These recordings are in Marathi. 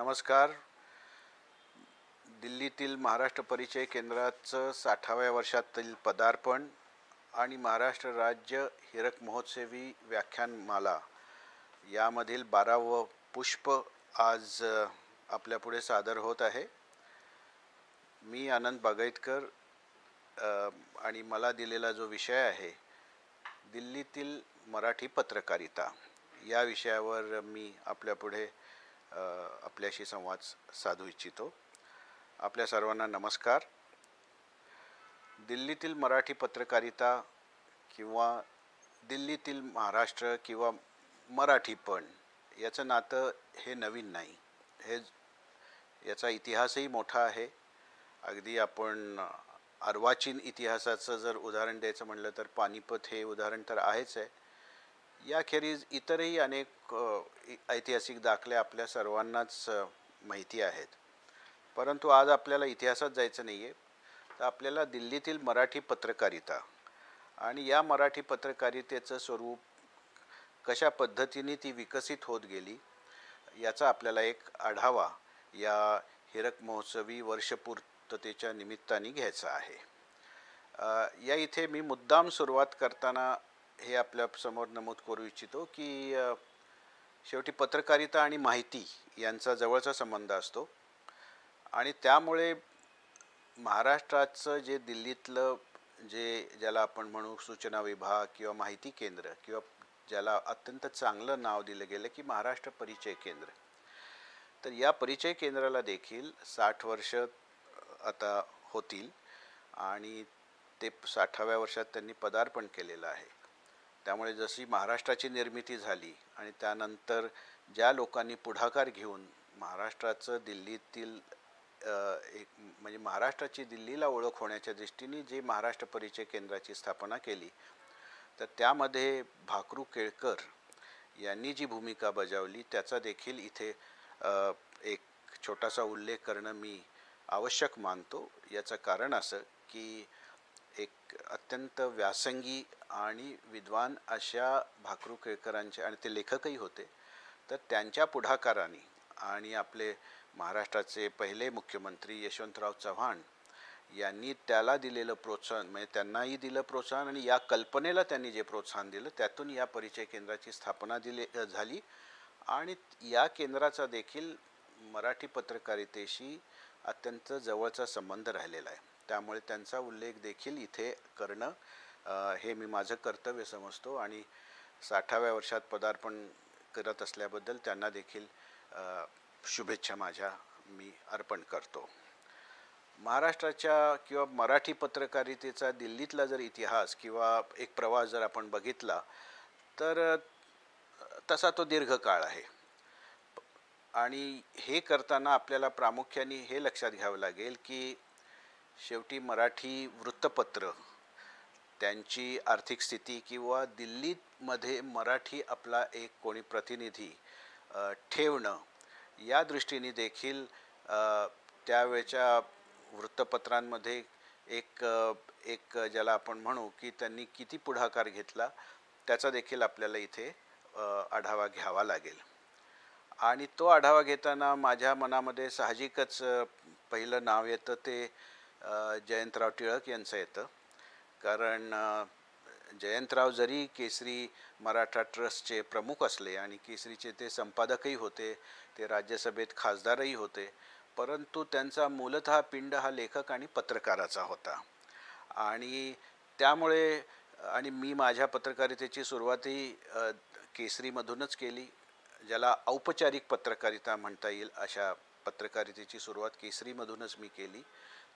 नमस्कार. दिल्लीतील महाराष्ट्र परिचय केंद्राचं साठाव्या वर्षातील पदार्पण आणि महाराष्ट्र राज्य हिरक महोत्सवी व्याख्यानमाला. यामधील बारावं पुष्प आज आपल्यापुढे सादर होत आहे. मी आनंद बागायतकर आणि मला दिलेला जो विषय आहे दिल्लीतील मराठी पत्रकारिता. या विषयावर मी आपल्यापुढे आपल्याशी संवाद साधू इच्छितो. आपल्या सर्वांना नमस्कार. दिल्लीतील मराठी पत्रकारिता किंवा दिल्लीतील महाराष्ट्र किंवा मराठीपण याचं नातं हे नवीन नाही. हे याचा इतिहासही मोठा आहे. अगदी आपण अर्वाचीन इतिहासाचं जर उदाहरण द्यायचं म्हणलं तर पानिपत हे उदाहरण तर आहेच आहे. याखेरीज इतरही अनेक अ, इ- ऐतिहासिक दाखले आपल्या सर्वांनाच माहिती आहेत. परंतु आज आपल्याला इतिहासात जायचं नाही आहे तर आपल्याला दिल्लीतील मराठी पत्रकारिता आणि या मराठी पत्रकारितेचं स्वरूप कशा पद्धतीने ती विकसित होत गेली याचा आपल्याला एक आढावा या हिरक महोत्सवी वर्षपूर्ततेच्या निमित्ताने घ्यायचा आहे. या इथे मी मुद्दाम सुरुवात करताना हे आपल्यासमोर नमूद करू इच्छितो की शेवटी पत्रकारिता आणि माहिती यांचा जवळचा संबंध असतो. आणि त्यामुळे महाराष्ट्राचं जे दिल्लीतलं जे ज्याला आपण म्हणू सूचना विभाग किंवा माहिती केंद्र किंवा ज्याला अत्यंत चांगलं नाव दिलं गेलं की महाराष्ट्र परिचय केंद्र. तर या परिचय केंद्राला देखील साठ वर्ष आता होतील आणि ते साठाव्या वर्षात त्यांनी पदार्पण केलेलं आहे. त्यामुळे जशी महाराष्ट्राची निर्मिती झाली आणि त्यानंतर ज्या लोकांनी पुढाकार घेऊन महाराष्ट्राचं दिल्लीतील एक म्हणजे महाराष्ट्राची दिल्लीला ओळख होण्याच्या दृष्टीने जी महाराष्ट्र परिचय केंद्राची स्थापना केली तर त्यामध्ये भाकरू केळकर यांनी जी भूमिका बजावली त्याचा देखील इथे एक छोटासा उल्लेख करणं मी आवश्यक मानतो. याचं कारण असं की एक अत्यंत व्यासंगी आणि विद्वान अशा भाकरू केळकरांचे आणि ते लेखकही होते. तर त्यांच्या पुढाकाराने आणि आपले महाराष्ट्राचे पहिले मुख्यमंत्री यशवंतराव चव्हाण यांनी त्याला दिलेलं प्रोत्साहन म्हणजे त्यांनाही दिलं प्रोत्साहन आणि या कल्पनेला त्यांनी जे प्रोत्साहन दिलं त्यातून या परिचय केंद्राची स्थापना दिली झाली. आणि या केंद्राचा देखील मराठी पत्रकारितेशी अत्यंत जवळचा संबंध राहिलेला आहे. त्यामुळे त्यांचा उल्लेख देखील इथे करणं हे मी माझं कर्तव्य समजतो आणि साठाव्या वर्षात पदार्पण करत असल्याबद्दल त्यांना देखील शुभेच्छा माझ्या मी अर्पण करतो. महाराष्ट्राच्या किंवा मराठी पत्रकारितेचा दिल्लीतला जर इतिहास किंवा एक प्रवास जर आपण बघितला तर तसा तो दीर्घकाळ आहे. आणि हे करताना आपल्याला प्रामुख्याने हे लक्षात घ्यावं लागेल की शेवटी मराठी वृत्तपत्र त्यांची आर्थिक स्थिती किंवा दिल्लीमध्ये मराठी आपला एक कोणी प्रतिनिधी ठेवणं या दृष्टीने देखील त्यावेळच्या वृत्तपत्रांमध्ये एक एक ज्याला आपण म्हणू की त्यांनी किती पुढाकार घेतला त्याचा देखील आपल्याला इथे आढावा घ्यावा लागेल. आणि तो आढावा घेताना माझ्या मनामध्ये साहजिकच पहिलं नाव येतं ते जयंतराव टिळक यांचं येतं. कारण जयंतराव जरी केसरी मराठा ट्रस्टचे प्रमुख असले आणि केसरीचे ते संपादकही होते ते राज्यसभेत खासदारही होते परंतु त्यांचा मूलतः पिंड हा लेखक आणि पत्रकाराचा होता. आणि त्यामुळे आणि मी माझ्या पत्रकारितेची सुरुवातही केसरीमधूनच केली ज्याला औपचारिक पत्रकारिता म्हणता येईल अशा पत्रकारितेची सुरुवात केसरीमधूनच मी केली.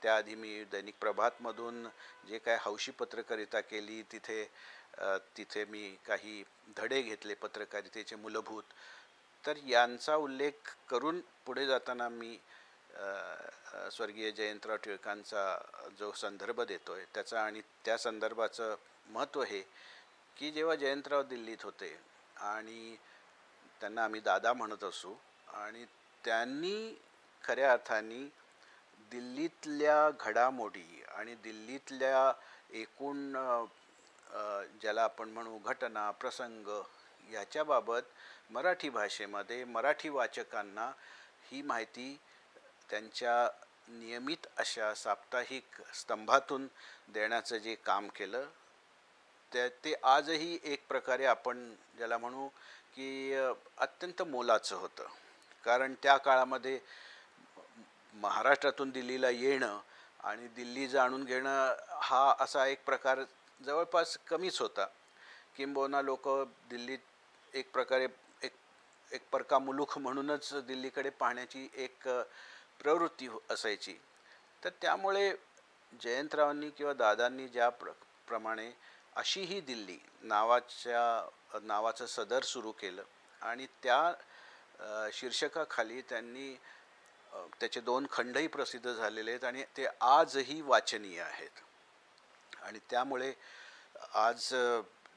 त्याआधी मी दैनिक प्रभातमधून जे काय हौशी पत्रकारिता केली तिथे तिथे मी काही धडे घेतले पत्रकारितेचे मूलभूत. तर यांचा उल्लेख करून पुढे जाताना मी स्वर्गीय जयंतराव टिळकांचा जो संदर्भ देतो आहे त्याचा आणि त्या संदर्भाचं महत्त्व हे की जेव्हा जयंतराव दिल्लीत होते आणि त्यांना आम्ही दादा म्हणत असू आणि त्यांनी खऱ्या अर्थाने दिल्लीतल्या घडामोडी आणि दिल्लीतल्या एकूण ज्याला आपण म्हणू घटना प्रसंग याच्याबाबत मराठी भाषेमध्ये मराठी वाचकांना ही माहिती त्यांच्या नियमित अशा साप्ताहिक स्तंभातून देण्याचं जे काम केलं त्या ते आजही एक प्रकारे आपण ज्याला म्हणू की अत्यंत मोलाचं होतं. कारण त्या काळामध्ये महाराष्ट्रातून दिल्लीला येणं आणि दिल्ली जाणून घेणं हा असा एक प्रकार जवळपास कमीच होता. किंबहुना लोक दिल्लीत एक प्रकारे एक एक परका मुलूख म्हणूनच दिल्लीकडे पाहण्याची एक प्रवृत्ती हो, असायची. तर त्यामुळे जयंतरावांनी किंवा दादांनी ज्या प्र प्रमाणे अशी ही दिल्ली नावाच्या नावाचं सदर सुरू केलं आणि त्या शीर्षकाखाली त्यांनी त्याचे दोन खंडही प्रसिद्ध झालेले आहेत आणि ते आजही वाचनीय आहेत. आणि त्यामुळे आज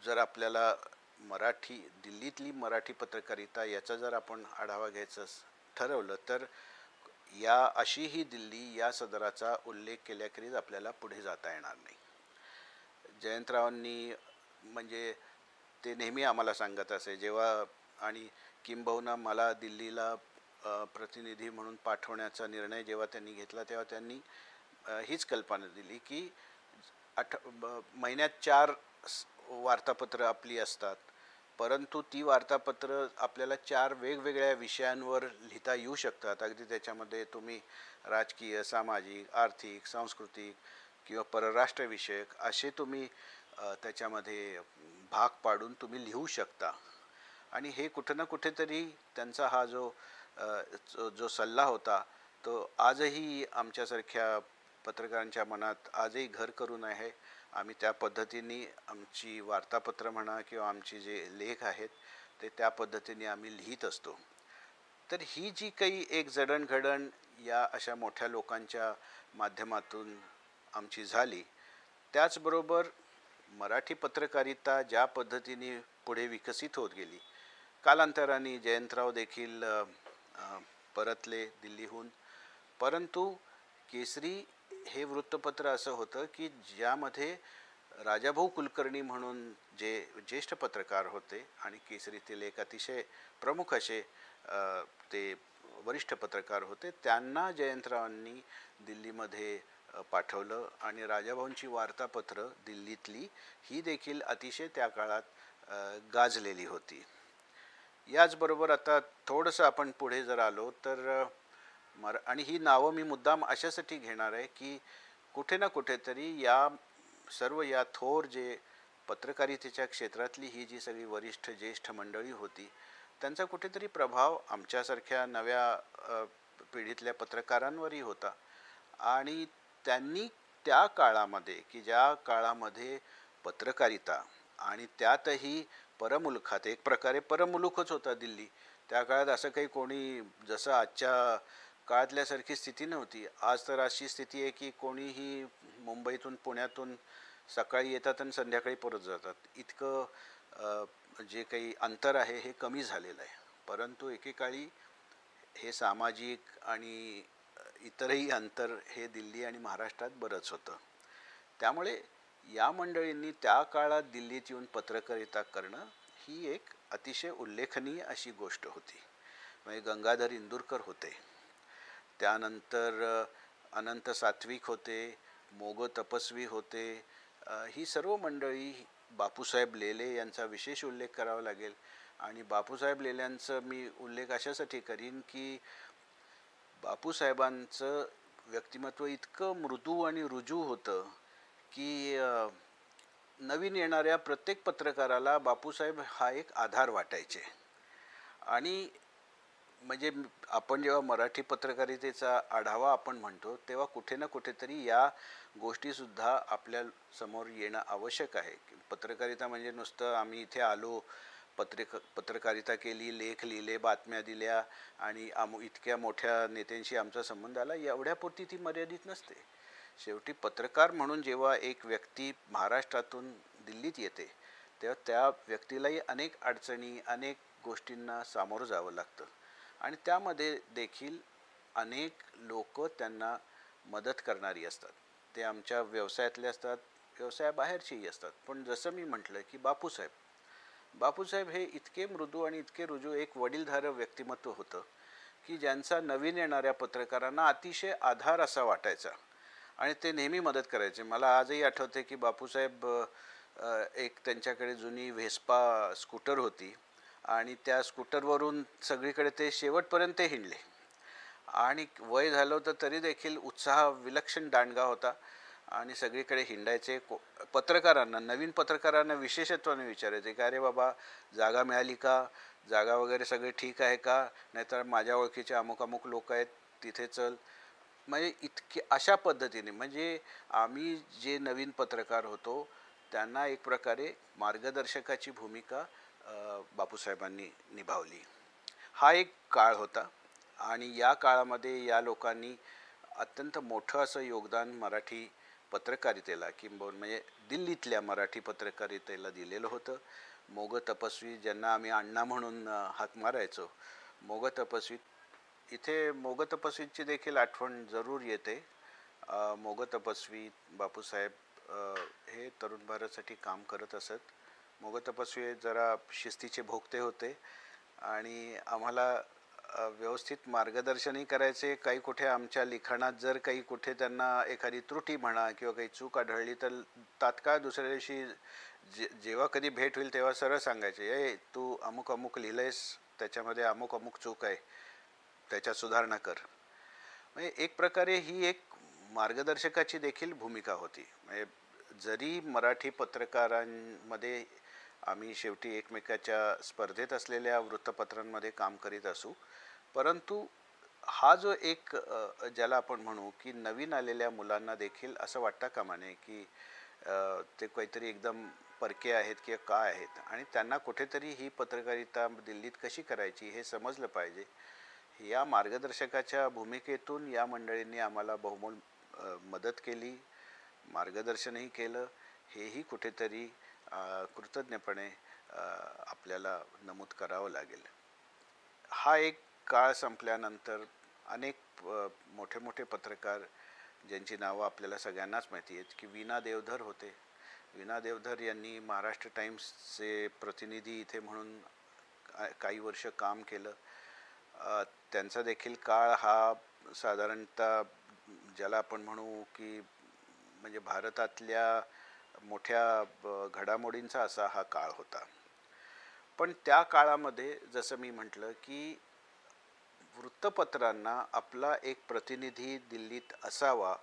जर आपल्याला मराठी दिल्लीतली मराठी पत्रकारिता याचा जर आपण आढावा घ्यायचं ठरवलं तर या अशी ही दिल्ली या सदराचा उल्लेख केल्याखेरीज आपल्याला पुढे जाता येणार नाही. जयंतरावांनी म्हणजे ते नेहमी आम्हाला सांगत असे जेव्हा आणि किंबहुना मला दिल्लीला प्रतिनिधी म्हणून पाठवण्याचा निर्णय जेव्हा त्यांनी घेतला तेव्हा त्यांनी हीच कल्पना दिली की आठ महिन्यात चार वार्तापत्र आपली असतात. परंतु ती वार्तापत्र आपल्याला चार वेगवेगळ्या विषयांवर लिहिता येऊ शकतात. अगदी त्याच्यामध्ये तुम्ही राजकीय सामाजिक आर्थिक सांस्कृतिक किंवा परराष्ट्रविषयक असे तुम्ही त्याच्यामध्ये भाग पाडून तुम्ही लिहू शकता. आणि हे कुठं ना कुठेतरी त्यांचा हा जो जो सल्ला होता तो आजही आमच्यासारख्या पत्रकारांच्या मनात आजही घर करून आहे. आम्ही त्या पद्धतीने आमची वार्तापत्र म्हणा किंवा आमचे जे लेख आहेत ते त्या पद्धतीने आम्ही लिहित असतो. तर ही जी काही एक जडणघडण या अशा मोठ्या लोकांच्या माध्यमातून आमची झाली त्याचबरोबर मराठी पत्रकारिता ज्या पद्धतीने पुढे विकसित होत गेली कालांतराने जयंतराव देखील परतले दिल्लीहून. परंतु केसरी हे वृत्तपत्र असं होतं की ज्यामध्ये राजाभाऊ कुलकर्णी म्हणून जे ज्येष्ठ पत्रकार होते आणि केसरीतील एक अतिशय प्रमुख असे ते वरिष्ठ पत्रकार होते त्यांना जयंतरावांनी दिल्लीमध्ये पाठवलं आणि राजाभाऊंची वार्तापत्र दिल्लीतली ही देखील अतिशय त्या काळात गाजलेली होती. याचबरोबर आता थोडंसं आपण पुढे जर आलो तर मर आणि ही नावं मी मुद्दाम अशासाठी घेणार आहे की कुठे ना कुठेतरी या सर्व या थोर जे पत्रकारितेच्या क्षेत्रातली ही जी सगळी वरिष्ठ ज्येष्ठ मंडळी होती त्यांचा कुठेतरी प्रभाव आमच्यासारख्या नव्या पिढीतल्या पत्रकारांवरही होता. आणि त्यांनी त्या काळामध्ये की ज्या काळामध्ये पत्रकारिता आणि त्यातही परमुलखात एक प्रकारे परमुलुखच होता दिल्ली. त्या काळात असं काही कोणी जसं आजच्या काळातल्यासारखी स्थिती नव्हती. आज तर अशी स्थिती आहे की कोणीही मुंबईतून पुण्यातून सकाळी येतात आणि संध्याकाळी परत जातात. इतकं जे काही अंतर आहे हे कमी झालेलं आहे. परंतु एकेकाळी हे सामाजिक आणि इतरही अंतर हे दिल्ली आणि महाराष्ट्रात बरंच होतं. त्यामुळे या मंडळींनी त्या काळात दिल्लीत येऊन पत्रकारिता करणं ही एक अतिशय उल्लेखनीय अशी गोष्ट होती. म्हणजे गंगाधर इंदुरकर होते. त्यानंतर अनंत सात्विक होते मोग तपस्वी होते. ही सर्व मंडळी बापूसाहेब लेले यांचा विशेष उल्लेख करावा लागेल. आणि बापूसाहेब लेल्यांचं मी उल्लेख अशासाठी करीन की बापूसाहेबांचं व्यक्तिमत्व इतकं मृदू आणि रुजू होतं की नवीन येणाऱ्या प्रत्येक पत्रकाराला बापूसाहेब हा एक आधार वाटायचे. आणि म्हणजे आपण जेव्हा मराठी पत्रकारितेचा आढावा आपण म्हणतो तेव्हा कुठे ना कुठेतरी या गोष्टीसुद्धा आपल्यासमोर येणं आवश्यक आहे. पत्रकारिता म्हणजे नुसतं आम्ही इथे आलो पत्रिक पत्रकारिता केली लेख लिहिले बातम्या दिल्या आणि आम इतक्या मोठ्या नेत्यांशी आमचा संबंध आला एवढ्यापुरती ती मर्यादित नसते. शेवटी पत्रकार म्हणून जेव्हा एक व्यक्ती महाराष्ट्रातून दिल्लीत येते तेव्हा त्या व्यक्तीलाही अनेक अडचणी अनेक गोष्टींना सामोरं जावं लागतं. आणि त्यामध्ये देखील अनेक लोक त्यांना मदत करणारी असतात. ते आमच्या व्यवसायातले असतात व्यवसायाबाहेरचेही असतात. पण जसं मी म्हटलं की बापूसाहेब. बापूसाहेब हे इतके मृदू आणि इतके रुजू एक वडीलधारक व्यक्तिमत्व होतं की ज्यांचा नवीन येणाऱ्या पत्रकारांना अतिशय आधार असा वाटायचा. आणि ते नेहमी मदत करायचे. मला आजही आठवते की बापूसाहेब एक त्यांच्याकडे जुनी व्हेस्पा स्कूटर होती आणि त्या स्कूटरवरून सगळीकडे ते शेवटपर्यंत हिंडले. आणि वय झालं होतं तरी देखील उत्साह विलक्षण दांडगा होता आणि सगळीकडे हिंडायचे. को पत्रकारांना नवीन पत्रकारांना विशेषत्वाने विचारायचे की अरे बाबा जागा मिळाली का? जागा वगैरे सगळे ठीक आहे का? नाहीतर माझ्या ओळखीचे अमुक अमुक लोक आहेत तिथे चल. म्हणजे इतके अशा पद्धतीने म्हणजे आम्ही जे नवीन पत्रकार होतो त्यांना एक प्रकारे मार्गदर्शकाची भूमिका बापूसाहेबांनी निभावली. हा एक काळ होता आणि या काळामध्ये या लोकांनी अत्यंत मोठं असं योगदान मराठी पत्रकारितेला किंबहुन म्हणजे दिल्लीतल्या मराठी पत्रकारितेला दिलेलं होतं. मोग तपस्वी ज्यांना आम्ही अण्णा म्हणून हात हाक मारायचो मोग तपस्वी इथे मोगतपस्वीची देखील आठवण जरूर येते. मोगतपस्वी मोग तपस्वी बापूसाहेब हे तरुण भारतसाठी काम करत असत. मोग तपस्वी जरा शिस्तीचे भोगते होते आणि आम्हाला व्यवस्थित मार्गदर्शनही करायचे. काही कुठे आमच्या लिखाणात जर काही कुठे त्यांना एखादी त्रुटी म्हणा किंवा काही चूक आढळली तर तात्काळ दुसऱ्या दिवशी जे जेव्हा कधी भेट होईल तेव्हा सरळ सांगायचे ए तू अमुक अमुक लिहिलंयस त्याच्यामध्ये अमुक अमुक चूक आहे. त्याच्यात सुधारणा कर. म्हणजे एक प्रकारे ही एक मार्गदर्शकाची देखील भूमिका होती. म्हणजे जरी मराठी पत्रकारांमध्ये आम्ही शेवटी एकमेकाच्या स्पर्धेत असलेल्या वृत्तपत्रांमध्ये काम करीत असू परंतु हा जो एक ज्याला आपण म्हणू की नवीन आलेल्या मुलांना देखील असं वाटतं कामा नये की ते काहीतरी एकदम परके आहेत किंवा काय आहेत आणि त्यांना कुठेतरी ही पत्रकारिता दिल्लीत कशी करायची हे समजलं पाहिजे. या मार्गदर्शकाच्या भूमिकेतून या मंडळींनी आम्हाला बहुमोल मदत केली मार्गदर्शनही केलं. हेही कुठेतरी कृतज्ञपणे आपल्याला नमूद करावं लागेल. हा एक काळ संपल्यानंतर अनेक मोठे मोठे पत्रकार ज्यांची नावं आपल्याला सगळ्यांनाच माहिती आहेत की विना देवधर होते. विना देवधर यांनी महाराष्ट्र टाईम्सचे प्रतिनिधी इथे म्हणून काही वर्ष काम केलं. त्यांचा देखील काळ हा साधारणतः ज्याला आपण म्हणू की म्हणजे भारतातल्या मोठ्या ब- घडामोडींचा असा हा काळ होता. पण त्या काळामध्ये जसं मी म्हटलं की वृत्तपत्रांना आपला एक प्रतिनिधी दिल्लीत असावा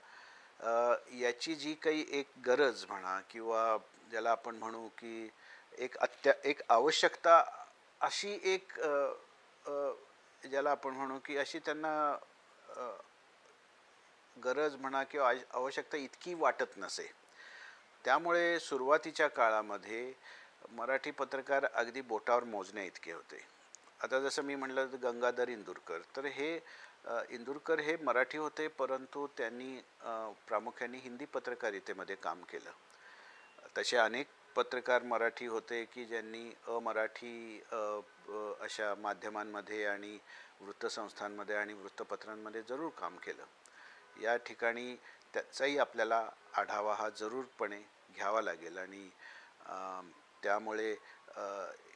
याची जी काही एक गरज म्हणा किंवा ज्याला आपण म्हणू की एक अत्या एक आवश्यकता अशी एक आ, आ, ज्याला आपण म्हणू की अशी त्यांना गरज म्हणा किंवा आवश्यकता इतकी वाटत नसे. त्यामुळे सुरुवातीच्या काळामध्ये मराठी पत्रकार अगदी बोटावर मोजण्या इतके होते. आता जसं मी म्हटलं तर गंगाधर इंदुरकर तर हे इंदूरकर इंदुरकर हे मराठी होते परंतु त्यांनी प्रामुख्याने हिंदी पत्रकारितेमध्ये काम केलं. तसे अनेक पत्रकार मराठी होते की ज्यांनी अमराठी अशा माध्यमांमध्ये आणि वृत्तसंस्थांमध्ये आणि वृत्तपत्रांमध्ये जरूर काम केलं. या ठिकाणी त्याचाही आपल्याला आढावा हा जरूरपणे घ्यावा लागेल आणि त्यामुळे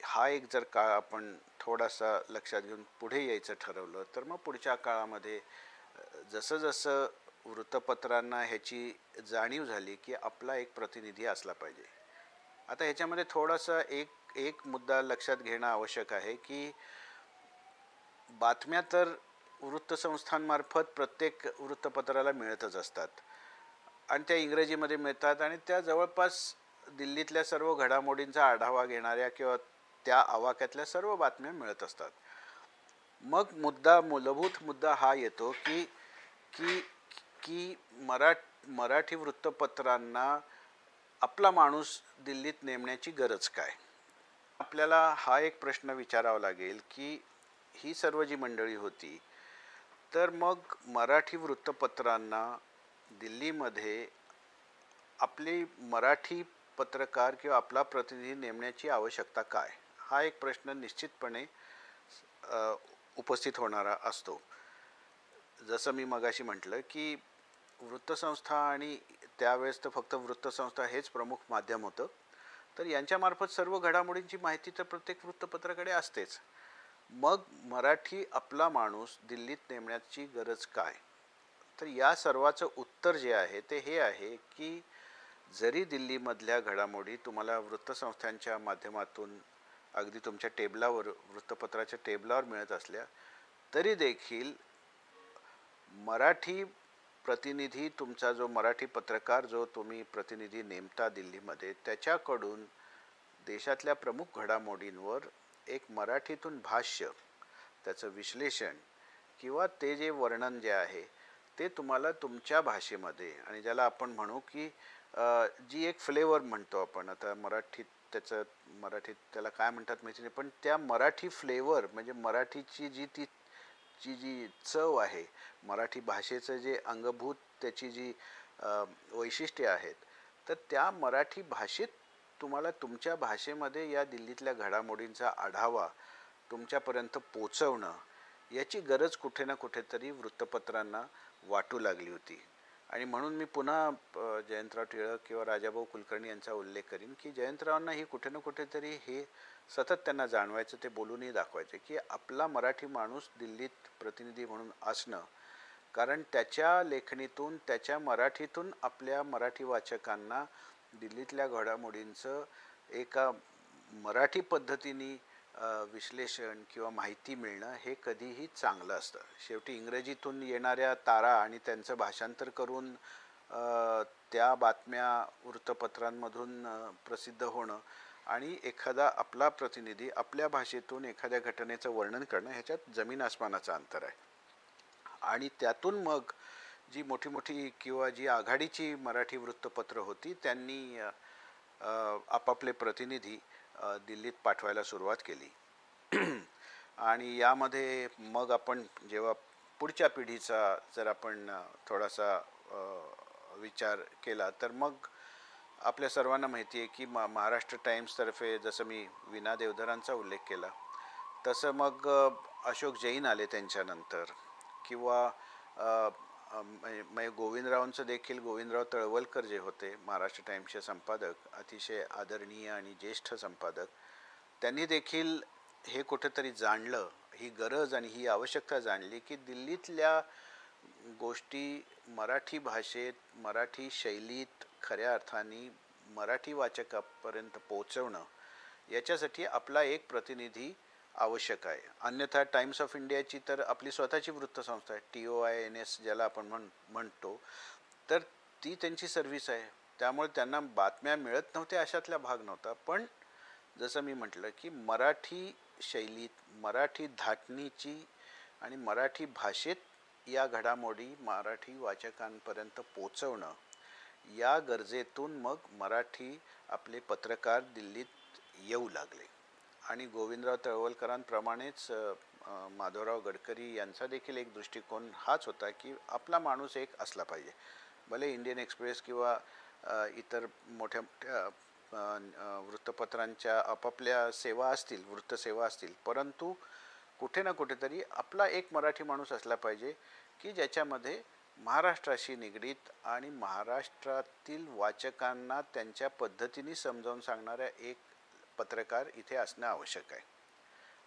हा एक जर काळ आपण थोडासा लक्षात घेऊन पुढे यायचं ठरवलं तर मग पुढच्या काळामध्ये जसंजसं जसं जसं वृत्तपत्रांना ह्याची जाणीव झाली की आपला एक प्रतिनिधी असला पाहिजे. आता ह्याच्यामध्ये थोडासा एक एक मुद्दा लक्षात घेणं आवश्यक आहे की बातम्या तर वृत्तसंस्थांमार्फत प्रत्येक वृत्तपत्राला मिळतच असतात. आणि त्या इंग्रजीमध्ये मिळतात आणि त्या जवळपास दिल्लीतल्या सर्व घडामोडींचा आढावा घेणाऱ्या किंवा त्या आवाक्यातल्या सर्व बातम्या मिळत असतात. मग मुद्दा मूलभूत मुद्दा हा येतो की की की मरा मराठी वृत्तपत्रांना आपला माणूस दिल्लीत नेमण्याची गरज काय? आपल्याला हा एक प्रश्न विचारावा लागेल की ही सर्व जी मंडळी होती तर मग मराठी वृत्तपत्रांना दिल्लीमध्ये आपली मराठी पत्रकार किंवा आपला प्रतिनिधी नेमण्याची आवश्यकता काय? हा एक प्रश्न निश्चितपणे उपस्थित होणारा असतो. जसं मी मगाशी म्हटलं की वृत्तसंस्था आणि त्यावेळेस तर फक्त वृत्तसंस्था हेच प्रमुख माध्यम होतं. तर यांच्यामार्फत सर्व घडामोडींची माहिती तर प्रत्येक वृत्तपत्राकडे असतेच. मग मराठी आपला माणूस दिल्लीत नेमण्याची गरज काय? तर या सर्वाचं उत्तर जे आहे ते हे आहे की जरी दिल्लीमधल्या घडामोडी तुम्हाला वृत्तसंस्थांच्या माध्यमातून अगदी तुमच्या टेबलावर वृत्तपत्राच्या टेबलावर मिळत असल्या तरी देखील मराठी प्रतिनिधी तुमचा जो मराठी पत्रकार जो तुम्ही प्रतिनिधी नेमता दिल्लीमध्ये त्याच्याकडून देशातल्या प्रमुख घडामोडींवर एक मराठीतून भाष्य त्याचं विश्लेषण किंवा ते जे वर्णन जे आहे ते तुम्हाला तुमच्या भाषेमध्ये आणि ज्याला आपण म्हणू की जी एक फ्लेवर म्हणतो आपण. आता मराठीत त्याचं मराठीत त्याला काय म्हणतात माहिती नाही पण त्या मराठी फ्लेवर म्हणजे मराठीची जी ती ची जी चव आहे मराठी भाषेचं जे अंगभूत त्याची जी वैशिष्ट्ये आहेत तर त्या मराठी भाषेत तुम्हाला तुमच्या भाषेमध्ये या दिल्लीतल्या घडामोडींचा आढावा तुमच्यापर्यंत पोचवणं याची गरज कुठे ना कुठेतरी वृत्तपत्रांना वाटू लागली होती. आणि म्हणून मी पुन्हा जयंतराव टिळक किंवा राजाभाऊ कुलकर्णी यांचा उल्लेख करीन की जयंतरावांना ही कुठे ना कुठेतरी हे सतत त्यांना जाणवायचं ते बोलूनही दाखवायचं की आपला मराठी माणूस दिल्लीत प्रतिनिधी म्हणून असणं कारण त्याच्या लेखणीतून त्याच्या मराठीतून आपल्या मराठी वाचकांना दिल्लीतल्या घडामोडींचं एका मराठी पद्धतीने विश्लेषण किंवा माहिती मिळणं हे कधीही चांगलं असतं. शेवटी इंग्रजीतून येणाऱ्या तारा आणि त्यांचं भाषांतर करून त्या बातम्या वृत्तपत्रांमधून प्रसिद्ध होणं आणि एखादा आपला प्रतिनिधी आपल्या भाषेतून एखाद्या घटनेचं वर्णन करणं ह्याच्यात जमीन आसमानाचं अंतर आहे. आणि त्यातून मग जी मोठी मोठी किंवा जी आघाडीची मराठी वृत्तपत्र होती त्यांनी आपापले प्रतिनिधी दिल्लीत पाठवायला सुरुवात केली. आणि यामध्ये मग आपण जेव्हा पुढच्या पिढीचा जर आपण थोडासा विचार केला तर मग आपल्या सर्वांना माहिती आहे की मा महाराष्ट्र टाईम्सतर्फे जसं मी विना देवधरांचा उल्लेख केला तसं मग अशोक जैन आले त्यांच्यानंतर किंवा म्हणजे म्हणजे गोविंदरावांचं देखील गोविंदराव तळवलकर जे होते महाराष्ट्र टाईम्सचे संपादक अतिशय आदरणीय आणि ज्येष्ठ संपादक त्यांनी देखील हे कुठेतरी जाणलं ही गरज आणि ही आवश्यकता जाणली की दिल्लीतल्या गोष्टी मराठी भाषेत मराठी शैलीत खऱ्या अर्थाने मराठी वाचकापर्यंत पोहोचवणं याच्यासाठी आपला एक प्रतिनिधी आवश्यक आहे. अन्यथा टाइम्स ऑफ इंडियाची तर आपली स्वतःची वृत्तसंस्था आहे T O I N S ज्याला आपण म्हण म्हणतो तर ती त्यांची सर्व्हिस आहे. त्यामुळे त्यांना बातम्या मिळत नव्हत्या अशातला भाग नव्हता. पण जसं मी म्हटलं की मराठी शैलीत मराठी धाटणीची आणि मराठी भाषेत या घडामोडी मराठी वाचकांपर्यंत पोचवणं या गरजेतून मग मराठी आपले पत्रकार दिल्लीत येऊ लागले. आणि गोविंदराव तळवलकरांप्रमाणेच माधवराव गडकरी यांचा देखील एक दृष्टिकोन हाच होता की आपला माणूस एक असला पाहिजे. भले इंडियन एक्सप्रेस किंवा इतर मोठ्या मोठ्या वृत्तपत्रांच्या आपापल्या सेवा असतील वृत्तसेवा असतील परंतु कुठे ना कुठेतरी आपला एक मराठी माणूस असला पाहिजे की ज्याच्यामध्ये महाराष्ट्राशी निगडीत आणि महाराष्ट्रातील वाचकांना त्यांच्या पद्धतीने समजावून सांगणाऱ्या एक पत्रकार इथे असणं आवश्यक आहे.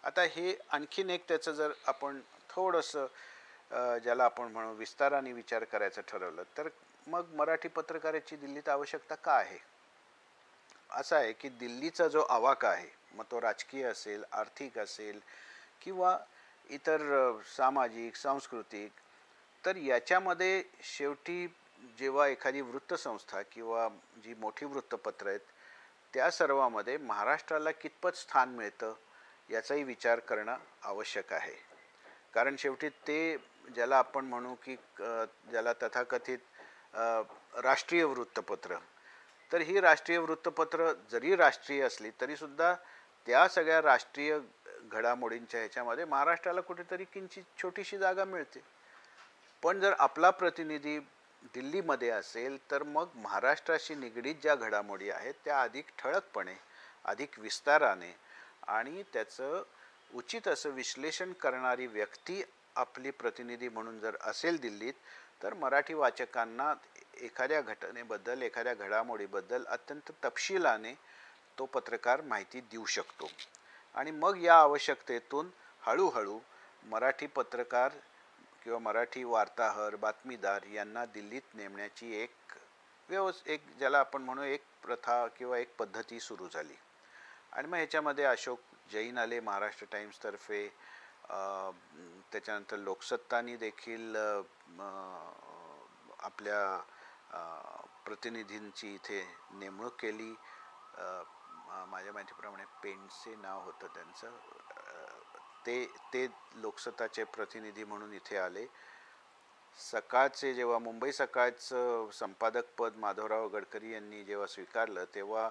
आता हे आणखीन एक त्याचं जर आपण थोडंसं ज्याला आपण म्हणू विस्ताराने विचार करायचं ठरवलं तर मग मराठी पत्रकाराची दिल्लीत आवश्यकता का आहे? असं आहे की दिल्लीचा जो आवाका आहे मग तो राजकीय असेल आर्थिक असेल किंवा इतर सामाजिक सांस्कृतिक तर याच्यामध्ये शेवटी जेव्हा एखादी वृत्तसंस्था किंवा जी मोठी वृत्तपत्र आहेत त्या सर्वामध्ये महाराष्ट्राला कितपत स्थान मिळतं याचाही विचार करणं आवश्यक आहे. कारण शेवटी ते ज्याला आपण म्हणू की ज्याला तथाकथित राष्ट्रीय वृत्तपत्र तर ही राष्ट्रीय वृत्तपत्र जरी राष्ट्रीय असली तरीसुद्धा त्या सगळ्या राष्ट्रीय घडामोडींच्या ह्याच्यामध्ये महाराष्ट्राला कुठेतरी किंचित छोटीशी जागा मिळते. पण जर आपला प्रतिनिधी दिल्लीमध्ये असेल तर मग महाराष्ट्राशी निगडीत ज्या घडामोडी आहेत त्या अधिक ठळकपणे अधिक विस्ताराने आणि त्याचं उचित असं विश्लेषण करणारी व्यक्ती आपली प्रतिनिधी म्हणून जर असेल दिल्लीत तर मराठी वाचकांना एखाद्या घटनेबद्दल एखाद्या घडामोडीबद्दल अत्यंत तपशिलाने तो पत्रकार माहिती देऊ शकतो. आणि मग या आवश्यकतेतून हळूहळू मराठी पत्रकार किंवा मराठी वार्ताहर बातमीदार यांना दिल्लीत नेमण्याची एक व्यवस् एक ज्याला आपण म्हणू एक प्रथा किंवा एक पद्धती सुरू झाली. आणि मग ह्याच्यामध्ये अशोक जैन आले महाराष्ट्र टाइम्सतर्फे त्याच्यानंतर लोकसत्तानी देखील आपल्या प्रतिनिधींची इथे नेमणूक केली. माझ्या माहितीप्रमाणे पेंडसे नाव होतं त्यांचं. ते ते लोकसत्ताचे प्रतिनिधी म्हणून इथे आले. सकाळचे जेव्हा मुंबई सकाळचं संपादकपद माधवराव गडकरी यांनी जेव्हा स्वीकारलं तेव्हा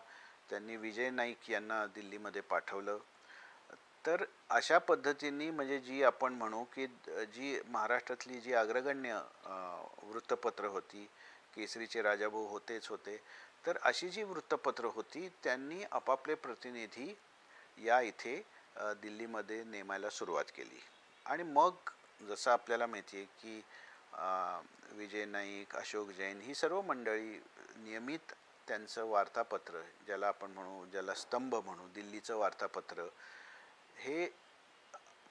त्यांनी विजय नाईक यांना दिल्लीमध्ये पाठवलं. तर अशा पद्धतीने म्हणजे जी आपण म्हणू की जी महाराष्ट्रातली जी अग्रगण्य वृत्तपत्र होती केसरीचे राजाभाऊ होतेच होते तर अशी जी वृत्तपत्र होती त्यांनी आपापले प्रतिनिधी या इथे दिल्लीमध्ये नेमायला सुरुवात केली. आणि मग जसं आपल्याला माहिती आहे की विजय नाईक अशोक जैन ही सर्व मंडळी नियमित त्यांचं वार्तापत्र ज्याला आपण म्हणू ज्याला स्तंभ म्हणू दिल्लीचं वार्तापत्र हे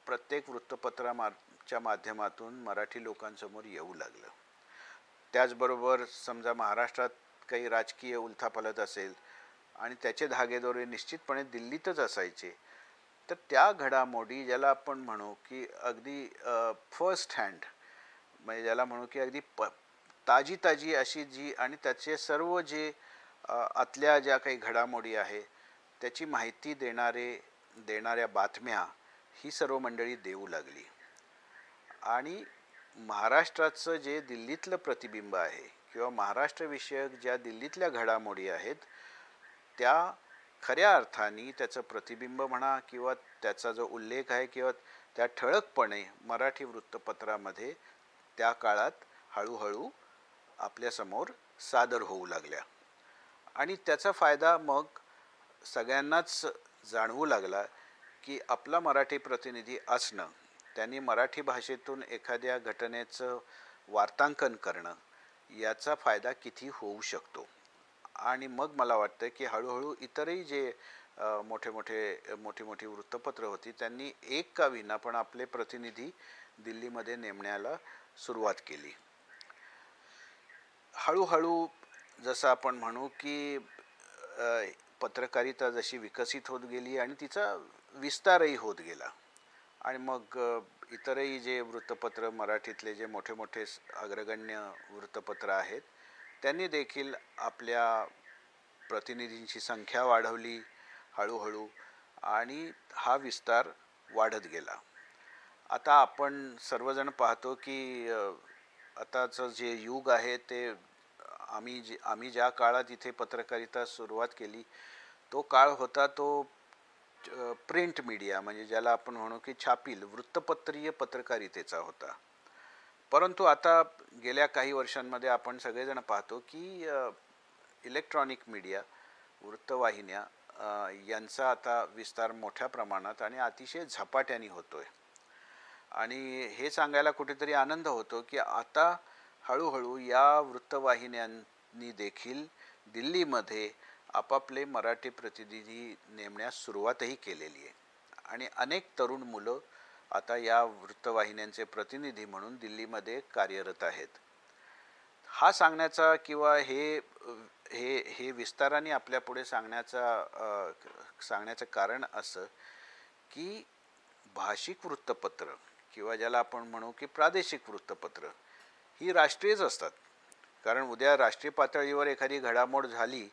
प्रत्येक वृत्तपत्रामाच्या माध्यमातून मराठी लोकांसमोर येऊ लागलं. त्याचबरोबर समजा महाराष्ट्रात काही राजकीय उलथापालत असेल आणि त्याचे धागेदोरे निश्चितपणे दिल्लीतच असायचे तर त्या घडामोडी ज्याला आपण म्हणू की अगदी फर्स्ट हँड म्हणजे ज्याला म्हणू की अगदी प ताजी ताजी अशी जी आणि त्याचे सर्व जे आतल्या ज्या काही घडामोडी आहे त्याची माहिती देणारे देणाऱ्या बातम्या ही सर्व मंडळी देऊ लागली. आणि महाराष्ट्राचं जे दिल्लीतलं प्रतिबिंब आहे किंवा महाराष्ट्रविषयक ज्या दिल्लीतल्या घडामोडी आहेत त्या खऱ्या अर्थाने त्याचं प्रतिबिंब म्हणा किंवा त्याचा जो उल्लेख आहे किंवा त्या ठळकपणे मराठी वृत्तपत्रामध्ये त्या काळात हळूहळू आपल्यासमोर सादर होऊ लागल्या. आणि त्याचा फायदा मग सगळ्यांनाच जाणवू लागला की आपला मराठी प्रतिनिधी असणं त्यांनी मराठी भाषेतून एखाद्या घटनेचं वार्तांकन करणं याचा फायदा किती होऊ शकतो? आणि मग मला वाटतं की हळूहळू इतरही जे मोठे मोठे मोठी मोठी वृत्तपत्र होती त्यांनी एक का विना पण आपले प्रतिनिधी दिल्लीमध्ये नेमण्याला सुरुवात केली. हळूहळू जसं आपण म्हणू की पत्रकारिता जशी विकसित होत गेली आणि तिचा विस्तारही होत गेला. आणि मग इतरही जे वृत्तपत्र मराठीतले जे मोठे मोठे अग्रगण्य वृत्तपत्र आहेत त्यांनी देखील आपल्या प्रतिनिधींची संख्या वाढवली हळूहळू आणि हा विस्तार वाढत गेला. आता आपण सर्वजण पाहतो की आताचं जे युग आहे ते आम्ही जे आम्ही ज्या काळात इथे पत्रकारिता सुरुवात केली तो काळ होता तो प्रिंट मीडिया म्हणजे ज्याला आपण म्हणू की छापील वृत्तपत्रीय पत्रकारितेचा होता. परंतु आता गेल्या काही वर्षांमध्ये आपण सगळेजण पाहतो की इलेक्ट्रॉनिक मीडिया वृत्तवाहिन्या यांचा आता विस्तार मोठ्या प्रमाणात आणि अतिशय झपाट्याने होतो आहे आणि हे सांगायला कुठेतरी आनंद होतो की आता हळूहळू या वृत्तवाहिन्यांनी देखील दिल्लीमध्ये आपापले मराठी प्रतिनिधी नेमण्यास सुरुवातही केलेली आहे. आणि अनेक तरुण मुलं आता या वृत्तवाहिन्यांचे प्रतिनिधी म्हणून दिल्लीमध्ये कार्यरत आहेत. हा सांगण्याचा किंवा हे हे हे विस्ताराने आपल्यापुढे सांगण्याचा सांगण्याचं कारण असं की भाषिक वृत्तपत्र किंवा ज्याला आपण म्हणू की प्रादेशिक वृत्तपत्र ही राष्ट्रीयच असतात. कारण उद्या राष्ट्रीय पातळीवर एखादी घडामोड झाली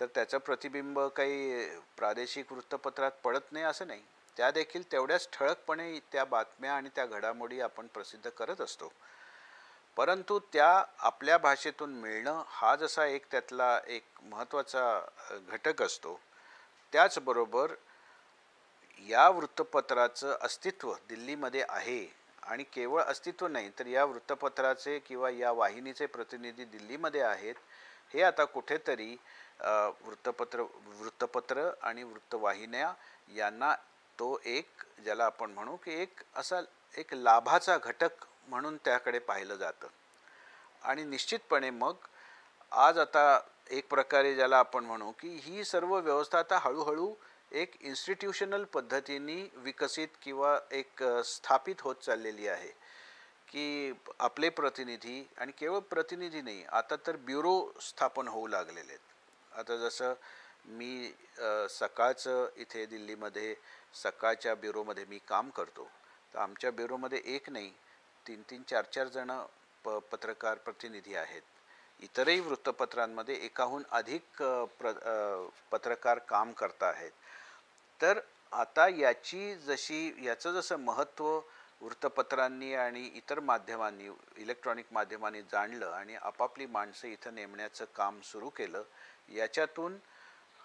तर त्याचं प्रतिबिंब काही प्रादेशिक वृत्तपत्रात पडत नाही असं नाही. त्या देखील तेवढ्याच ठळकपणे त्या बातम्या आणि त्या घडामोडी आपण प्रसिद्ध करत असतो. परंतु त्या आपल्या भाषेतून मिळणं हा जसा एक त्यातला एक महत्त्वाचा घटक असतो. त्याचबरोबर या वृत्तपत्राचं अस्तित्व दिल्लीमध्ये आहे आणि केवळ अस्तित्व नाही तर या वृत्तपत्राचे किंवा या वाहिनीचे प्रतिनिधी दिल्लीमध्ये आहेत हे आता कुठेतरी वृत्तपत्र वृत्तपत्र आणि वृत्तवाहिन्या यांना तो एक ज्याला आपण म्हणू की एक असा एक लाभाचा घटक म्हणून त्याकडे पाहिलं जातं. आणि निश्चितपणे मग आज आता एक प्रकारे ज्याला आपण म्हणू की ही सर्व व्यवस्था आता हळूहळू एक इन्स्टिट्यूशनल पद्धतीने विकसित किंवा एक स्थापित होत चाललेली आहे. की आपले प्रतिनिधी आणि केवळ प्रतिनिधी नाही आता तर ब्युरो स्थापन होऊ लागलेले आहेत. आता जसं मी सकाळचं इथे दिल्लीमध्ये सकाळच्या ब्युरोमध्ये मी काम करतो. तर आमच्या ब्युरोमध्ये एक नाही तीन तीन चार चार जणं प पत्रकार प्रतिनिधी आहेत. इतरही वृत्तपत्रांमध्ये एकाहून अधिक प्र पत्रकार काम करत आहेत. तर आता याची जशी याचं जसं महत्त्व वृत्तपत्रांनी आणि इतर माध्यमांनी इलेक्ट्रॉनिक माध्यमांनी जाणलं आणि आपापली माणसं इथं नेमण्याचं काम सुरू केलं याच्यातून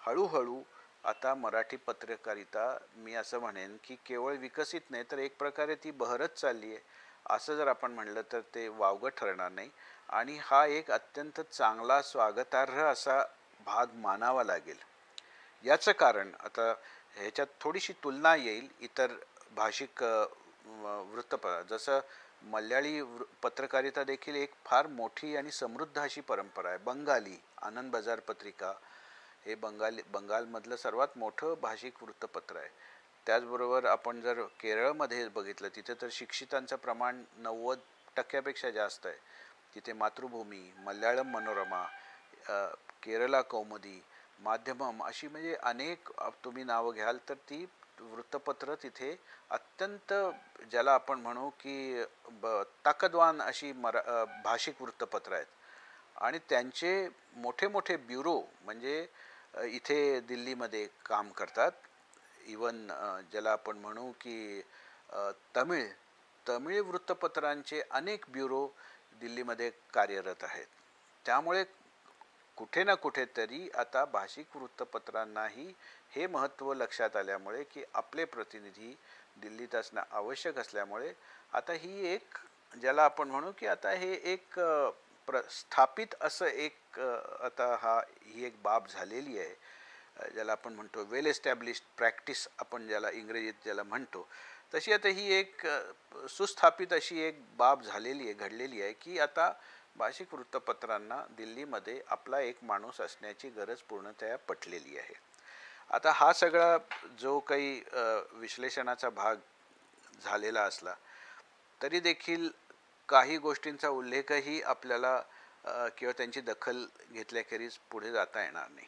हळूहळू आता मराठी पत्रकारिता मी असं म्हणेन की केवळ विकसित नाही तर एक प्रकारे ती बहरत चालली आहे. असं जर आपण म्हणलं तर ते वावगं ठरणार नाही. आणि हा एक अत्यंत चांगला स्वागतार्ह असा भाग मानावा लागेल. याचं कारण आता ह्याच्यात थोडीशी तुलना येईल इतर भाषिक वृत्तपत्र जसं मल्याळी वृ पत्रकारिता देखील एक फार मोठी आणि समृद्ध अशी परंपरा आहे. बंगाली आनंद बाजार पत्रिका हे बंगाली बंगालमधलं सर्वात मोठं भाषिक वृत्तपत्र आहे. त्याचबरोबर आपण जर केरळमध्ये बघितलं तिथे तर शिक्षितांचं प्रमाण नव्वद टक्क्यापेक्षा जास्त आहे. तिथे मातृभूमी मल्याळम मनोरमा केरला कौमुदी माध्यमम अशी म्हणजे अनेक तुम्ही नावं घ्याल तर ती वृत्तपत्र तिथे अत्यंत ज्याला आपण म्हणू की ब ताकदवान अशी मरा भाषिक वृत्तपत्र आहेत. आणि त्यांचे मोठे मोठे ब्युरो म्हणजे इथे दिल्लीमध्ये काम करतात. इवन ज्याला आपण म्हणू की तमिळ तमिळ वृत्तपत्रांचे अनेक ब्युरो दिल्लीमध्ये कार्यरत आहेत. त्यामुळे कुठे ना कुठेतरी आता भाषिक वृत्तपत्रांनाही हे महत्त्व लक्षात आल्यामुळे की आपले प्रतिनिधी दिल्लीत असणं आवश्यक असल्यामुळे आता ही एक ज्याला आपण म्हणू की आता हे एक प्र स्थापित असं एक आता हा ही एक बाब झालेली आहे ज्याला आपण म्हणतो वेल एस्टॅब्लिश्ड प्रॅक्टिस आपण ज्याला इंग्रजीत ज्याला म्हणतो. तशी आता ही एक सुस्थापित अशी एक बाब झालेली आहे घडलेली आहे की आता भाषिक वृत्तपत्रांना दिल्लीमध्ये आपला एक माणूस असण्याची गरज पूर्णतया पटलेली आहे. आता हा सगळा जो काही विश्लेषणाचा भाग झालेला असला तरी देखील काही गोष्टींचा उल्लेखही आपल्याला किंवा त्यांची दखल घेतल्याखेरीज पुढे जाता येणार नाही.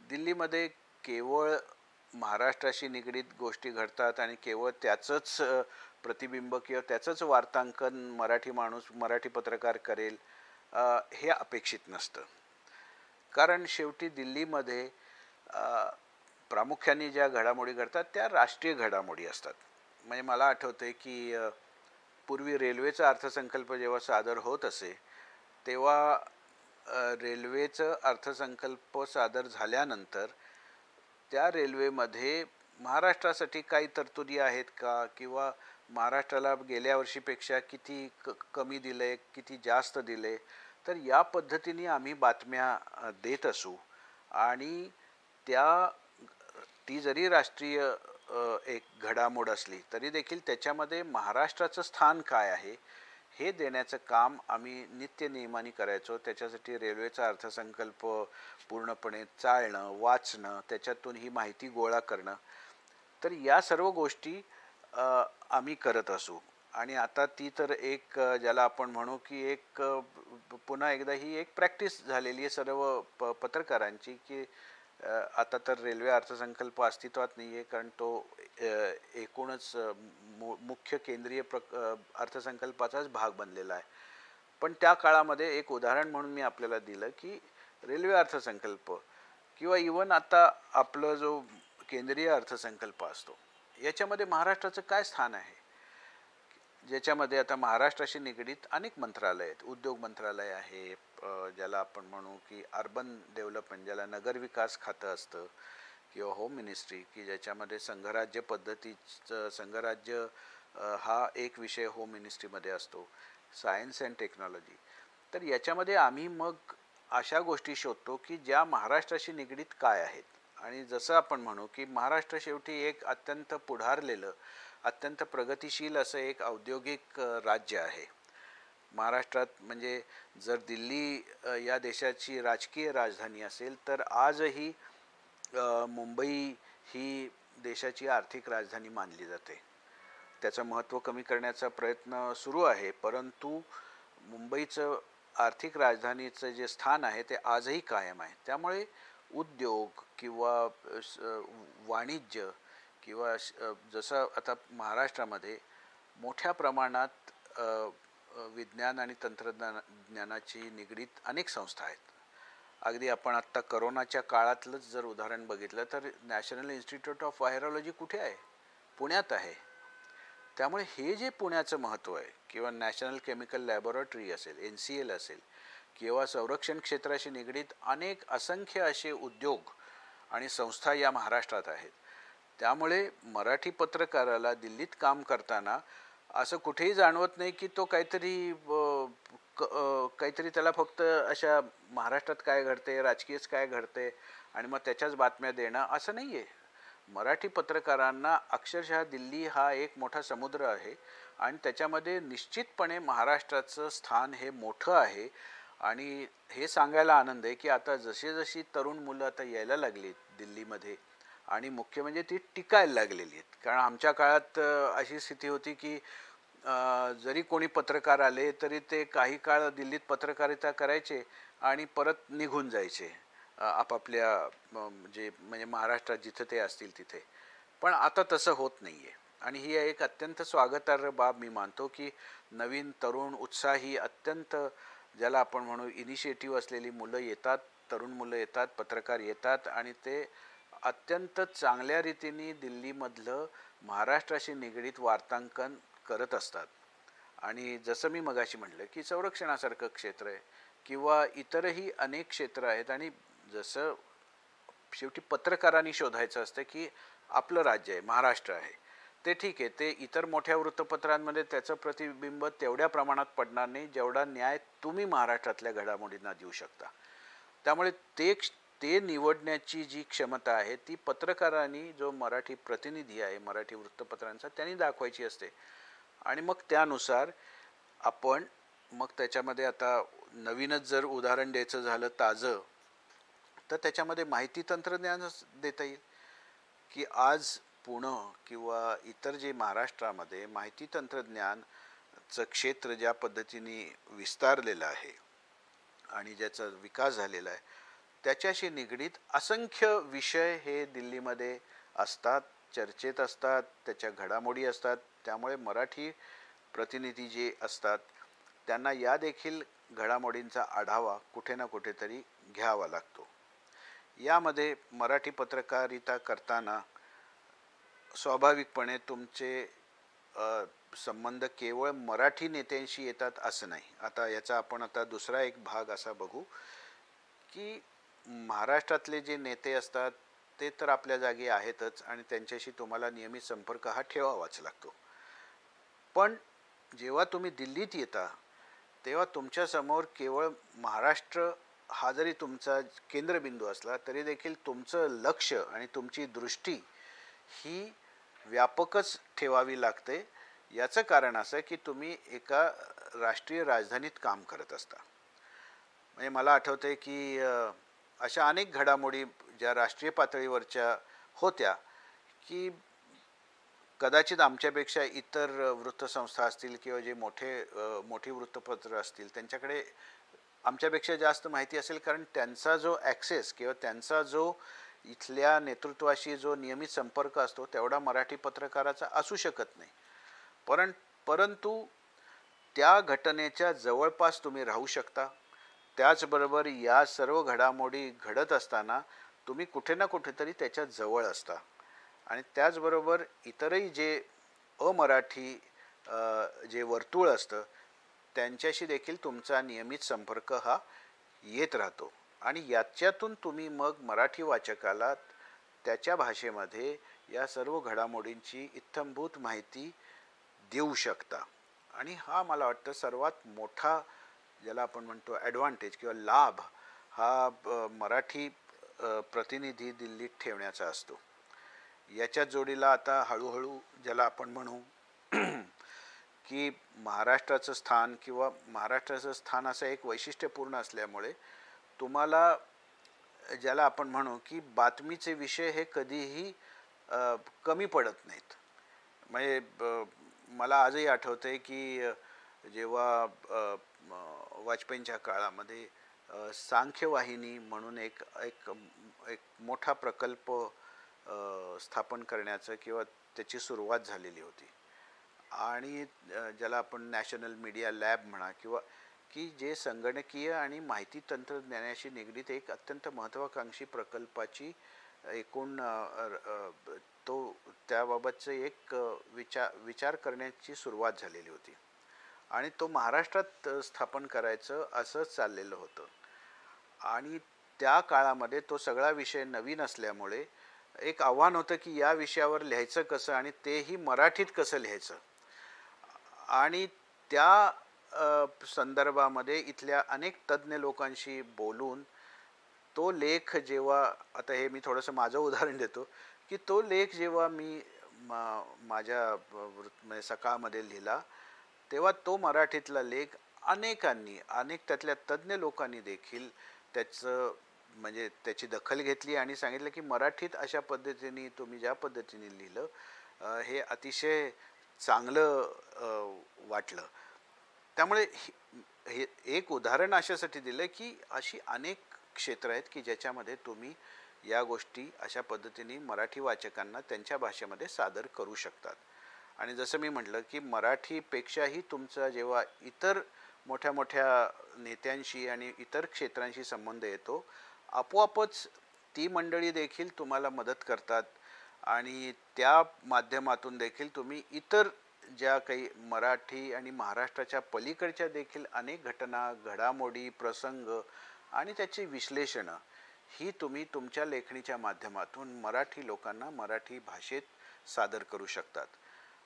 दिल्लीमध्ये केवळ महाराष्ट्राशी निगडीत गोष्टी घडतात आणि केवळ त्याचंच प्रतिबिंब किंवा त्याचंच वार्तांकन मराठी माणूस मराठी पत्रकार करेल हे अपेक्षित नसतं. कारण शेवटी दिल्लीमध्ये प्रामुख्याने ज्या घडामोडी घडतात त्या राष्ट्रीय घडामोडी असतात. म्हणजे मला आठवते की पूर्वी रेल्वेचा अर्थसंकल्प जेव्हा सादर होत असे तेव्हा रेल्वेचं अर्थसंकल्प सादर झाल्यानंतर त्या रेल्वेमध्ये महाराष्ट्रासाठी काही तरतुदी आहेत का? किंवा महाराष्ट्राला गेल्या वर्षीपेक्षा किती क कमी दिले किती जास्त दिले? तर या पद्धतीने आम्ही बातम्या देत असू. आणि त्या ती जरी राष्ट्रीय एक घडामोड असली तरी देखील त्याच्यामध्ये महाराष्ट्राचं स्थान काय आहे हे देण्याचं काम आम्ही नित्यनियमाने करायचो. त्याच्यासाठी रेल्वेचा अर्थसंकल्प पूर्णपणे चाळणं वाचणं त्याच्यातून ही माहिती गोळा करणं तर या सर्व गोष्टी आम्ही करत असू. आणि आता ती तर एक ज्याला आपण म्हणू की एक पुन्हा एकदा ही एक प्रॅक्टिस झालेली आहे सर्व प पत्रकारांची की आता तर रेल्वे अर्थसंकल्प अस्तित्वात नाही आहे कारण तो एकूणच मु मुख्य केंद्रीय प्रक अर्थसंकल्पाचाच भाग बनलेला आहे. पण त्या काळामध्ये एक उदाहरण म्हणून मी आपल्याला दिलं की रेल्वे अर्थसंकल्प किंवा इवन आता आपलं जो केंद्रीय अर्थसंकल्प असतो याच्यामध्ये महाराष्ट्राचं काय स्थान आहे? ज्याच्यामध्ये आता महाराष्ट्राशी निगडीत अनेक मंत्रालय आहेत. उद्योग मंत्रालय आहे ज्याला आपण म्हणू की अर्बन डेव्हलपमेंट ज्याला नगरविकास खातं असतं किंवा होम मिनिस्ट्री की ज्याच्यामध्ये संघराज्य पद्धतीचं संघराज्य हा एक विषय होम मिनिस्ट्रीमध्ये असतो. सायन्स अँड टेक्नॉलॉजी तर याच्यामध्ये आम्ही मग अशा गोष्टी शोधतो की ज्या महाराष्ट्राशी निगडीत काय आहेत. आणि जसं आपण म्हणू की महाराष्ट्र शेवटी एक अत्यंत पुढारलेलं अत्यंत प्रगतिशील असं एक औद्योगिक राज्य आहे. महाराष्ट्रात म्हणजे जर दिल्ली या देशाची राजकीय राजधानी असेल तर आजही मुंबई ही देशाची आर्थिक राजधानी मानली जाते. त्याचं महत्त्व कमी करण्याचा प्रयत्न सुरू आहे परंतु मुंबईचं आर्थिक राजधानीचं जे स्थान आहे ते आजही कायम आहे. त्यामुळे उद्योग किंवा वाणिज्य किंवा जसं आता महाराष्ट्रामध्ये मोठ्या प्रमाणात विज्ञान आणि तंत्रज्ञान ज्ञानाची निगडीत अनेक संस्था आहेत. अगदी आपण आत्ता करोनाच्या काळातलंच जर उदाहरण बघितलं तर नॅशनल इन्स्टिट्यूट ऑफ व्हायरॉलॉजी कुठे आहे? पुण्यात आहे. त्यामुळे हे जे पुण्याचं महत्त्व आहे किंवा नॅशनल केमिकल लॅबोरेटरी असेल एन सी एल असेल किंवा संरक्षण क्षेत्राशी निगडीत अनेक असंख्य असे उद्योग आणि संस्था या महाराष्ट्रात आहेत. त्यामुळे मराठी पत्रकाराला दिल्लीत काम करताना असं कुठेही जाणवत नाही की तो काहीतरी काहीतरी त्याला फक्त अशा महाराष्ट्रात काय घडते राजकीयच काय घडते आणि मग त्याच्याच बातम्या देणं असं नाही आहे मराठी पत्रकारांना अक्षरशः दिल्ली हा एक मोठा समुद्र आहे आणि त्याच्यामध्ये निश्चितपणे महाराष्ट्राचं स्थान हे मोठं आहे आणि हे सांगायला आनंद आहे की आता जशी जशी तरुण मुलं आता यायला लागली दिल्लीमध्ये आणि मुख्य म्हणजे ती टिकायला लागलेली आहेत. कारण आमच्या काळात अशी स्थिती होती की जरी कोणी पत्रकार आले तरी ते काही काळ दिल्लीत पत्रकारिता करायचे आणि परत निघून जायचे आपापल्या म्हणजे म्हणजे महाराष्ट्रात जिथं ते असतील तिथे. पण आता तसं होत नाही आहे आणि ही एक अत्यंत स्वागतार्ह बाब मी मानतो की नवीन तरुण उत्साही अत्यंत ज्याला आपण म्हणू इनिशिएटिव्ह असलेली मुलं येतात तरुण मुलं येतात पत्रकार येतात आणि ते अत्यंत चांगल्या रीतीने दिल्लीमधलं महाराष्ट्राशी निगडीत वार्तांकन करत असतात. आणि जसं मी मगाशी म्हटलं की संरक्षणासारखं क्षेत्र आहे किंवा इतरही अनेक क्षेत्र आहेत आणि जसं शेवटी पत्रकारांनी शोधायचं असतं की आपलं राज्य आहे महाराष्ट्र आहे ते ठीक आहे ते इतर मोठ्या वृत्तपत्रांमध्ये त्याचं प्रतिबिंब तेवढ्या प्रमाणात पडणार नाही जेवढा न्याय तुम्ही महाराष्ट्रातल्या घडामोडींना देऊ शकता. त्यामुळे ते ते निवडण्याची जी क्षमता आहे ती पत्रकारांनी जो मराठी प्रतिनिधी आहे मराठी वृत्तपत्रांचा त्यांनी दाखवायची असते. आणि मग त्यानुसार आपण मग त्याच्यामध्ये आता नवीनच जर उदाहरण द्यायचं झालं ताजं तर त्याच्यामध्ये माहिती तंत्रज्ञानच देता येईल. की आज पुणे किंवा इतर जे महाराष्ट्रामध्ये माहिती तंत्रज्ञानचं क्षेत्र ज्या पद्धतीने विस्तारलेलं आहे आणि ज्याचा विकास झालेला आहे त्याच्याशी निगडीत असंख्य विषय हे दिल्लीमध्ये असतात चर्चेत असतात त्याच्या घडामोडी असतात. त्यामुळे मराठी प्रतिनिधी जे असतात त्यांना या देखील घडामोडींचा आढावा कुठे ना कुठेतरी घ्यावा लागतो. यामध्ये मराठी पत्रकारिता करताना स्वाभाविकपणे तुमचे संबंध केवळ मराठी नेत्यांशी येतात असं नाही. आता याचा आपण आता दुसरा एक भाग असा बघू की महाराष्ट्रातले जे नेते असतात ते तर आपल्या जागी आहेतच आणि त्यांच्याशी तुम्हाला नियमित संपर्क हा ठेवावाच लागतो. पण जेव्हा तुम्ही दिल्लीत येता तेव्हा तुमच्यासमोर केवळ महाराष्ट्र हा जरी तुमचा केंद्रबिंदू असला तरी देखील तुमचं लक्ष आणि तुमची दृष्टी ही व्यापकच ठेवावी लागते. याचं कारण असं की तुम्ही एका राष्ट्रीय राजधानीत काम करत असता. म्हणजे मला आठवतं आहे की अशा अनेक घडामोडी ज्या राष्ट्रीय पातळीवरच्या होत्या की कदाचित आमच्यापेक्षा इतर वृत्तसंस्था असतील किंवा जे मोठे मोठी वृत्तपत्र असतील त्यांच्याकडे आमच्यापेक्षा जास्त माहिती असेल कारण त्यांचा जो ॲक्सेस किंवा त्यांचा जो इथल्या नेतृत्वाशी जो नियमित संपर्क असतो तेवढा मराठी पत्रकाराचा असू शकत नाही. परं परंतु त्या घटनेच्या जवळपास तुम्ही राहू शकता. त्याचबरोबर या सर्व घडामोडी घडत असताना तुम्ही कुठे ना कुठेतरी त्याच्याजवळ असता. आणि त्याचबरोबर इतरही जे अमराठी जे वर्तुळ असतं त्यांच्याशी देखील तुमचा नियमित संपर्क हा येत राहतो. आणि याच्यातून तुम्ही मग मराठी वाचकाला त्याच्या भाषेमध्ये या सर्व घडामोडींची इत्थंभूत माहिती देऊ शकता. आणि हा मला वाटतं सर्वात मोठा ज्याला आपण म्हणतो ॲडव्हान्टेज किंवा लाभ हा मराठी प्रतिनिधी दिल्लीत ठेवण्याचा असतो. याच्या जोडीला आता हळूहळू ज्याला आपण म्हणू की महाराष्ट्राचं स्थान किंवा महाराष्ट्राचं स्थान असं एक वैशिष्ट्यपूर्ण असल्यामुळे तुम्हाला ज्याला आपण म्हणू की बातमीचे विषय हे कधीही कमी पडत नाहीत. म्हणजे मला आजही आठवतंय की जेव्हा वाजपेयींच्या काळामध्ये सांख्यवाहिनी म्हणून एक एक एक मोठा प्रकल्प स्थापन करण्याचं किंवा त्याची सुरुवात झालेली होती. आणि ज्याला आपण नॅशनल मीडिया लॅब म्हणा किंवा की जे संगणकीय आणि माहिती तंत्रज्ञानाशी निगडीत एक अत्यंत महत्त्वाकांक्षी प्रकल्पाची एकूण तो त्याबाबतचं एक विचार विचार करण्याची सुरुवात झालेली होती. आणि तो महाराष्ट्रात स्थापन करायचं असंच चाललेलं होतं. आणि त्या काळामध्ये तो सगळा विषय नवीन असल्यामुळे एक आव्हान होतं की या विषयावर लिहायचं कसं आणि तेही मराठीत कसं लिहायचं. आणि त्या संदर्भामध्ये इथल्या अनेक तज्ज्ञ लोकांशी बोलून तो लेख जेव्हा आता हे मी थोडंसं माझं उदाहरण देतो की तो लेख जेव्हा मी मा माझ्या म्हणजे सकाळमध्ये लिहिला तेव्हा तो मराठीतला लेख अनेकांनी अनेक त्यातल्या तज्ज्ञ लोकांनी देखील त्याचं म्हणजे त्याची दखल घेतली आणि सांगितलं की मराठीत अशा पद्धतीने तुम्ही ज्या पद्धतीने लिहिलं हे अतिशय चांगलं वाटलं. त्यामुळे हे- हे एक उदाहरण अशासाठी दिलं की अशी अनेक क्षेत्र आहेत की ज्याच्यामध्ये तुम्ही या गोष्टी अशा पद्धतीने मराठी वाचकांना त्यांच्या भाषेमध्ये सादर करू शकतात. आणि जसं मी म्हटलं की मराठीपेक्षाही तुमचा जेव्हा इतर मोठ्या मोठ्या नेत्यांशी आणि इतर क्षेत्रांशी संबंध येतो आपोआपच ती मंडळी देखील तुम्हाला मदत करतात आणि त्या माध्यमातून देखील तुम्ही इतर ज्या काही मराठी आणि महाराष्ट्राच्या पलीकडच्या देखील अनेक घटना घडामोडी प्रसंग आणि त्याची विश्लेषणं ही तुम्ही तुमच्या लेखणीच्या माध्यमातून मराठी लोकांना मराठी भाषेत सादर करू शकतात.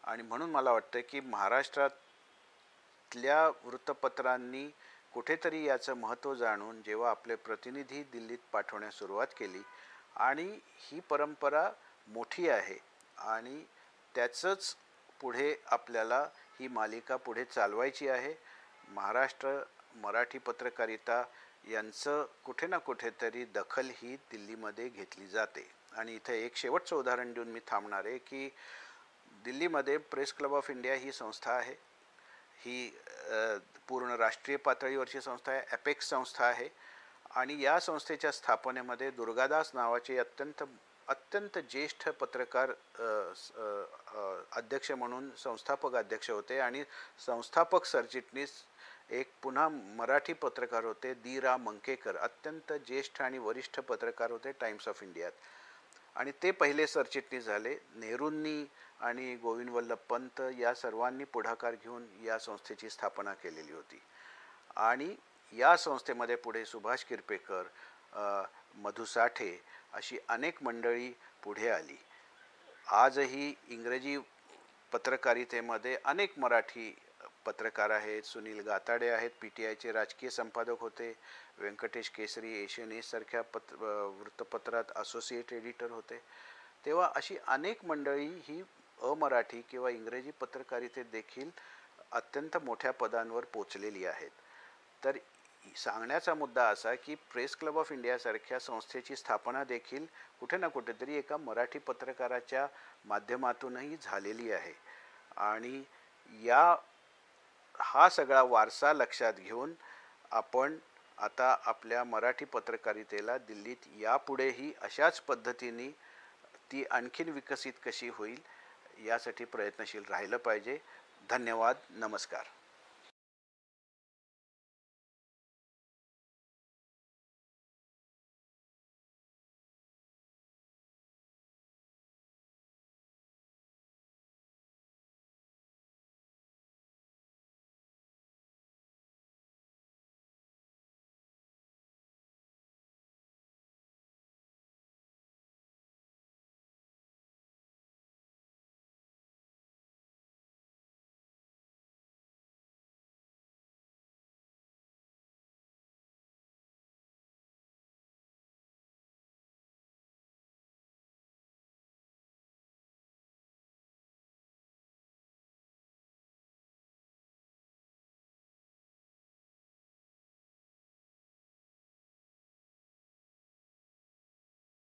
आणि म्हणून मला वाटतं की महाराष्ट्रातल्या वृत्तपत्रांनी कुठेतरी याचं महत्त्व जाणून जेव्हा आपले प्रतिनिधी दिल्लीत पाठवण्यास सुरुवात केली आणि ही परंपरा मोठी आहे आणि त्याचंच पुढे आपल्याला ही मालिका पुढे चालवायची आहे महाराष्ट्र मराठी पत्रकारिता यांचं कुठे ना कुठेतरी दखल ही दिल्लीमध्ये घेतली जाते. आणि इथं एक शेवटचं उदाहरण देऊन मी थांबणार आहे की दिल्लीमध्ये प्रेस क्लब ऑफ इंडिया ही संस्था आहे. ही पूर्ण राष्ट्रीय पातळीवरची संस्था आहे ॲपेक्स संस्था आहे. आणि या संस्थेच्या स्थापनेमध्ये दुर्गादास नावाचे अत्यंत अत्यंत ज्येष्ठ पत्रकार अध्यक्ष म्हणून संस्थापक अध्यक्ष होते. आणि संस्थापक सरचिटणीस एक पुन्हा मराठी पत्रकार होते दी रा मंकेकर अत्यंत ज्येष्ठ आणि वरिष्ठ पत्रकार होते टाइम्स ऑफ इंडियात. आणि ते पहिले सरचिटणीस झाले. नेहरूंनी आणि गोविंद वल्लभ पंत या सर्वांनी पुढाकार घेऊन या संस्थेची स्थापना केलेली होती. आणि या संस्थेमध्ये पुढे सुभाष किरपेकर मधुसाठे अशी अनेक मंडळी पुढे आली. आजही इंग्रजी पत्रकारितेमध्ये अनेक मराठी पत्रकार आहेत. सुनील गाताडे आहेत पी टी आयचे राजकीय संपादक होते. व्यंकटेश केसरी एशियन एजसारख्या पत्र वृत्तपत्रात असोसिएट एडिटर होते. तेव्हा अशी अनेक मंडळी ही अमराठी किंवा इंग्रजी पत्रकारितेत देखील अत्यंत मोठ्या पदांवर पोचलेली आहेत. तर सांगण्याचा मुद्दा असा की प्रेस क्लब ऑफ इंडियासारख्या संस्थेची स्थापना देखील कुठे ना कुठेतरी एका मराठी पत्रकाराच्या माध्यमातूनही झालेली आहे. आणि या हा सगळा वारसा लक्षात घेऊन आपण आता आपल्या मराठी पत्रकारितेला दिल्लीत यापुढेही अशाच पद्धतीने ती आणखीन विकसित कशी होईल यासाठी प्रयत्नशील राहिलं पाहिजे. धन्यवाद. नमस्कार.